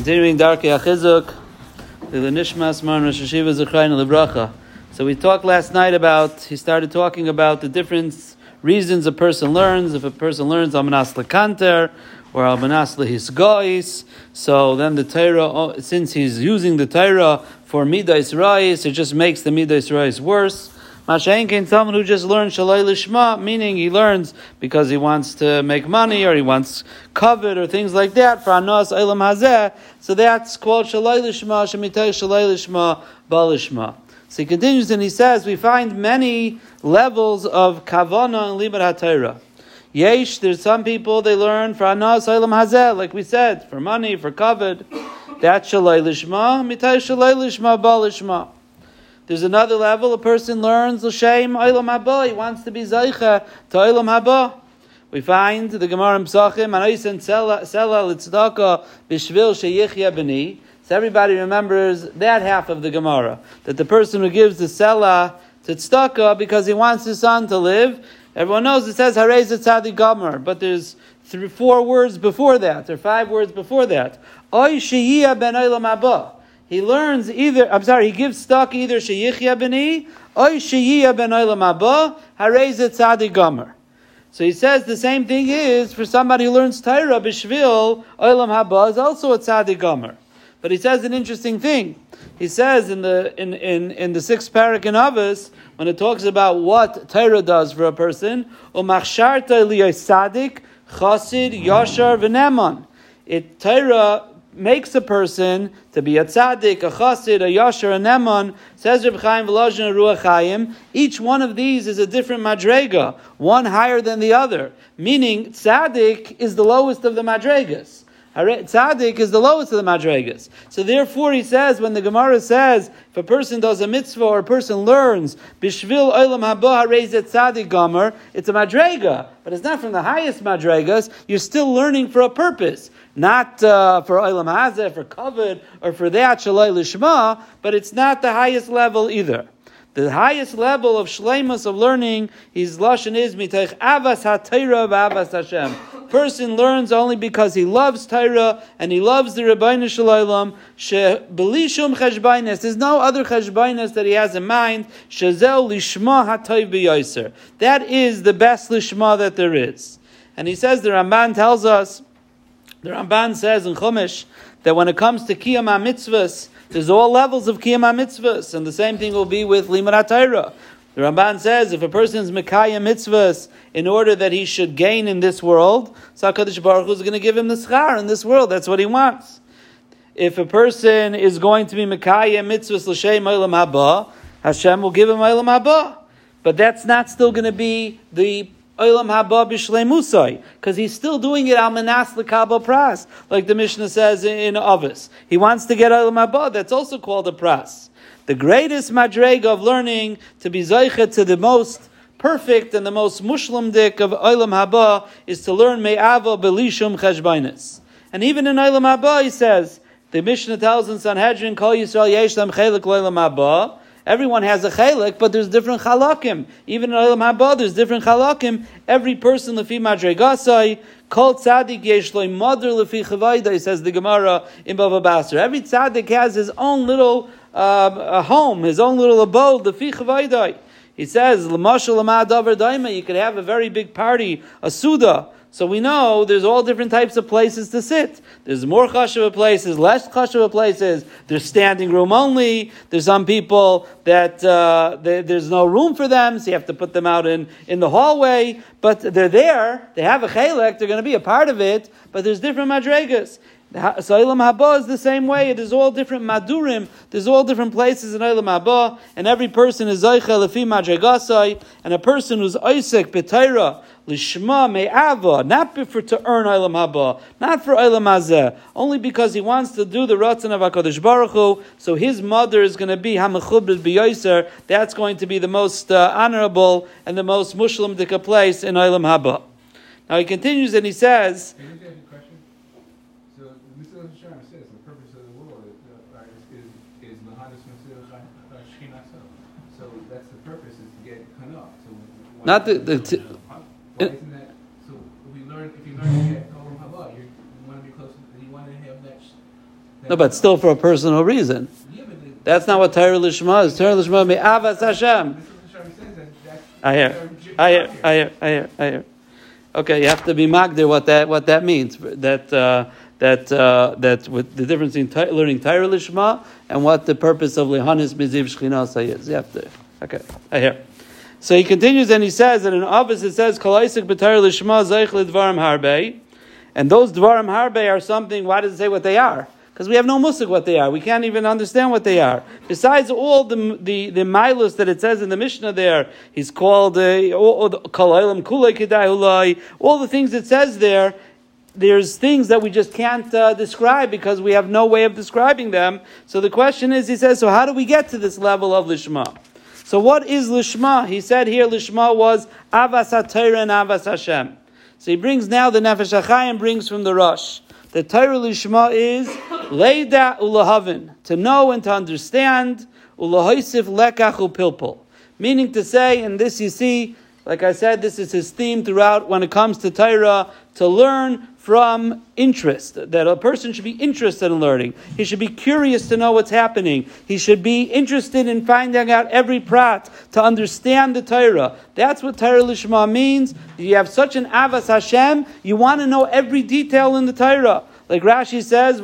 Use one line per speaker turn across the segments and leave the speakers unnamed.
Continuing Darchei HaChizuk, the Nishmas Maran Rosh Hashiva Zechrayin Lebracha. So we talked last night about, he started talking about the different reasons a person learns. If a person learns Amanas Lekanter, or Amanas Lehisgois, so then the Torah, oh, since he's using the Torah for Midas Rais, it just makes the Midas Rais worse. Mashenkin, someone who just learns Shalai Lishma, meaning he learns because he wants to make money or he wants covet or things like that for Anos Eilam Hazeh. So that's called Shalai Lishma, Shemitay Shalai Lishma, Balishma. So he continues and he says, we find many levels of Kavana and Limud HaTorah. Yesh, there's some people they learn for Anas Eilam Hazeh, like we said, for money, for covet. That's Shalai Lishma, Mitay Shalai Lishma, Balishma. There's another level. A person learns l'shem olam haba. He wants to be zaycha to olam haba. We find the Gemara in Psachim, Anoisen Sela Litzdaka Bishvil Sheyichya B'ni. So everybody remembers that half of the Gemara, that the person who gives the Sela to Tzedakah because he wants his son to live. Everyone knows it says Harez Tzadi Gomer, but there's three, four words before that, or five words before that. Oy Sheyiyah Ben Olam Haba he learns either, I'm sorry, he gives stock either Sheyichya b'ni, or Sheyiyah ben Olam Haba, Harezet Tzadi Gomer. So he says the same thing is for somebody who learns Torah, Bishvil, Olam Haba is also a Tzadi Gomer. But he says an interesting thing. He says in the in, in, in the sixth parak in Avos, when it talks about what Torah does for a person, Umachsharta liyasadik, chasid, yashar, v'neman. It Torah makes a person to be a tzaddik, a chassid, a yasher, a neman, says Reb Chaim Volozhin Ruach Chaim, each one of these is a different madrega, one higher than the other. Meaning, tzaddik is the lowest of the madregas. Tzaddik is the lowest of the madregas. So therefore, he says when the Gemara says if a person does a mitzvah or a person learns bishvil olam haba harezet tzaddik gomer, it's a madrega, but it's not from the highest madregas. You're still learning for a purpose not uh, for Olam Hazeh, for Kavod, or for that Shalai Lishma, but it's not the highest level either. The highest level of shleimus of learning is lashon is mitach avas hatayra avas Hashem. Person learns only because he loves Torah and he loves the Ribono Shel Olam. Belishum. There's no other cheshbainis that he has in mind. Shazel lishma. That is the best lishma that there is. And he says the Ramban tells us the Ramban says in Chumash that when it comes to Kiyam mitzvahs, there's all levels of Kiyam mitzvahs, and the same thing will be with Limud. The Ramban says if a person is Mekayah mitzvahs in order that he should gain in this world, so HaKadosh Baruch Hu is going to give him the schar in this world. That's what he wants. If a person is going to be Mekayah mitzvahs l'shem olam haba, Hashem will give him olam haba. But that's not still going to be the Olam Haba Bishleimusai, because he's still doing it al Manas Lekaba Pras, like the Mishnah says in Avis. He wants to get Olam Haba, that's also called a Pras. The greatest madrega of learning to be Zaycha to the most perfect and the most Muslimdik of Olam Haba is to learn Me'ava Belishum Cheshbainis. And even in Olam Haba, he says, the Mishnah tells in Sanhedrin, Kol Yisrael Yesh Lam Chelik Olam Haba, Everyone has a chalik, but there's different chalakim. Even in Olam Haba, there's different chalakim. Every person lefi madregasai, kol tzaddik yesh loy mother lefi chavayda, says the Gemara in Bava Basra. Every tzaddik has his own little uh, home, his own little abode, the lefi chavayda. He says, you could have a very big party, a suda, so we know there's all different types of places to sit. There's more chashuva places, less chashuva places. There's standing room only. There's some people that uh, they, there's no room for them, so you have to put them out in, in the hallway. But they're there. They have a chelek. They're going to be a part of it. But there's different madregas. So Ilam Haba is the same way. It is all different madurim. There's all different places in Ilam Haba, and every person is zaycha lefi madregasai, and a person who's Isaac b'tayra lishma me'ava, not for to earn Ilam Haba, not for Ilam Hazeh, only because he wants to do the ratzon of Hakadosh Baruch Hu. So his mother is going to be hamachubed b'yoser. That's going to be the most uh, honorable and the most muslim place in Ilam Haba. Now he continues and he says. Not the, the t-
Why isn't that? So if we learn, if you learn to get Haba, you want to be close. You want to have that
No, but still for a personal reason. That's not what Torah Lishma is. Torah Lishma me Avas Hashem. I hear. I hear. I hear. I hear. I hear. Okay, you have to be magdir what that what that means. That uh, that uh, that with the difference in learning Torah Lishma and what the purpose of Lehanis Miziv Shchinasa is. You have to. Okay, I hear. So he continues and he says that in Abbas it says Kalaisik b'Torah Lishma Zeich Lidvarim Harbe, and those Dvarim Harbe are something. Why does it say what they are? because we have no musik what they are. We can't even understand what they are. Besides all the the the milos that it says in the Mishnah there, he's called uh, all, all the things it says there. There's things that we just can't uh, describe because we have no way of describing them. So the question is, he says, so how do we get to this level of lishma? So what is lishma? He said here lishma was avas and avas Hashem. So he brings now the nefesh and brings from the Rosh. The Torah Lishma is Leida Ulahavin, to know and to understand, Ulahoisif Lekach Upilpul. Meaning to say, and this you see, like I said, this is his theme throughout when it comes to Torah, to learn from interest, that a person should be interested in learning. He should be curious to know what's happening. He should be interested in finding out every prat to understand the Torah. That's what Torah Lishma means. You have such an Avas Hashem, you want to know every detail in the Torah. Like Rashi says,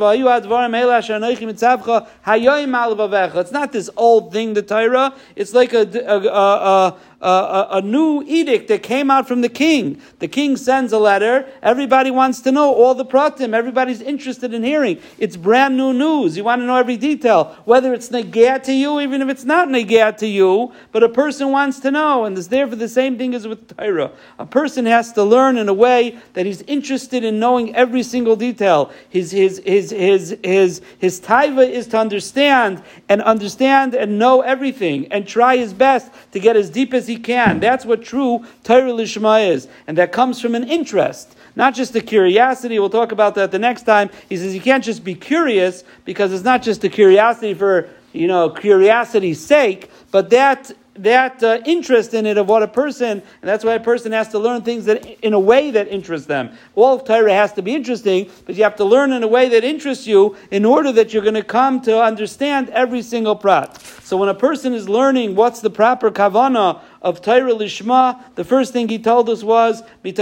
It's not this old thing, the Torah. It's like a, a, a, a, a, new edict that came out from the king. The king sends a letter. Everybody wants to know all the pratim. Everybody's interested in hearing. It's brand new news. You want to know every detail, whether it's negayah to you, even if it's not negayah to you. But a person wants to know, and it's there for the same thing as with Torah. A person has to learn in a way that he's interested in knowing every single detail. His his his his his his taiva is to understand and understand and know everything and try his best to get as deep as he can. That's what true Torah Lishma is. And that comes from an interest, not just a curiosity. We'll talk about that the next time. He says you can't just be curious because it's not just a curiosity for, you know, curiosity's sake, but that that uh, interest in it of what a person, and that's why a person has to learn things that in a way that interests them. All of Torah has to be interesting, but you have to learn in a way that interests you in order that you're going to come to understand every single prat. So when a person is learning what's the proper kavana of Torah Lishma, the first thing he told us was, You're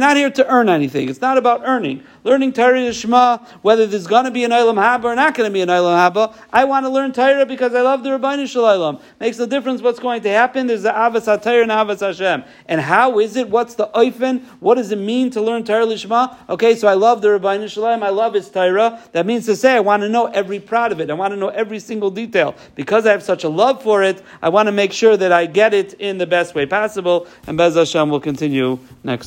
not here to earn anything. It's not about earning. Learning Torah Lishma, whether there's going to be an Eilam Haba or not going to be an Eilam Haba, I want to learn Torah because I love the Ribono Shel Olam. Makes no difference what's going to happen. There's the Avas HaTorah and Avas Hashem. And how is it? What's the Oifen? What does it mean to learn Torah Lishma? Okay, so I love the Ribono Shel Olam. I love his Torah. That means to say I want to know every part of it. I want to know every single detail. Because I have such a love for it, I want to make sure that I get it in the best way possible. And Bez Hashem will continue next time.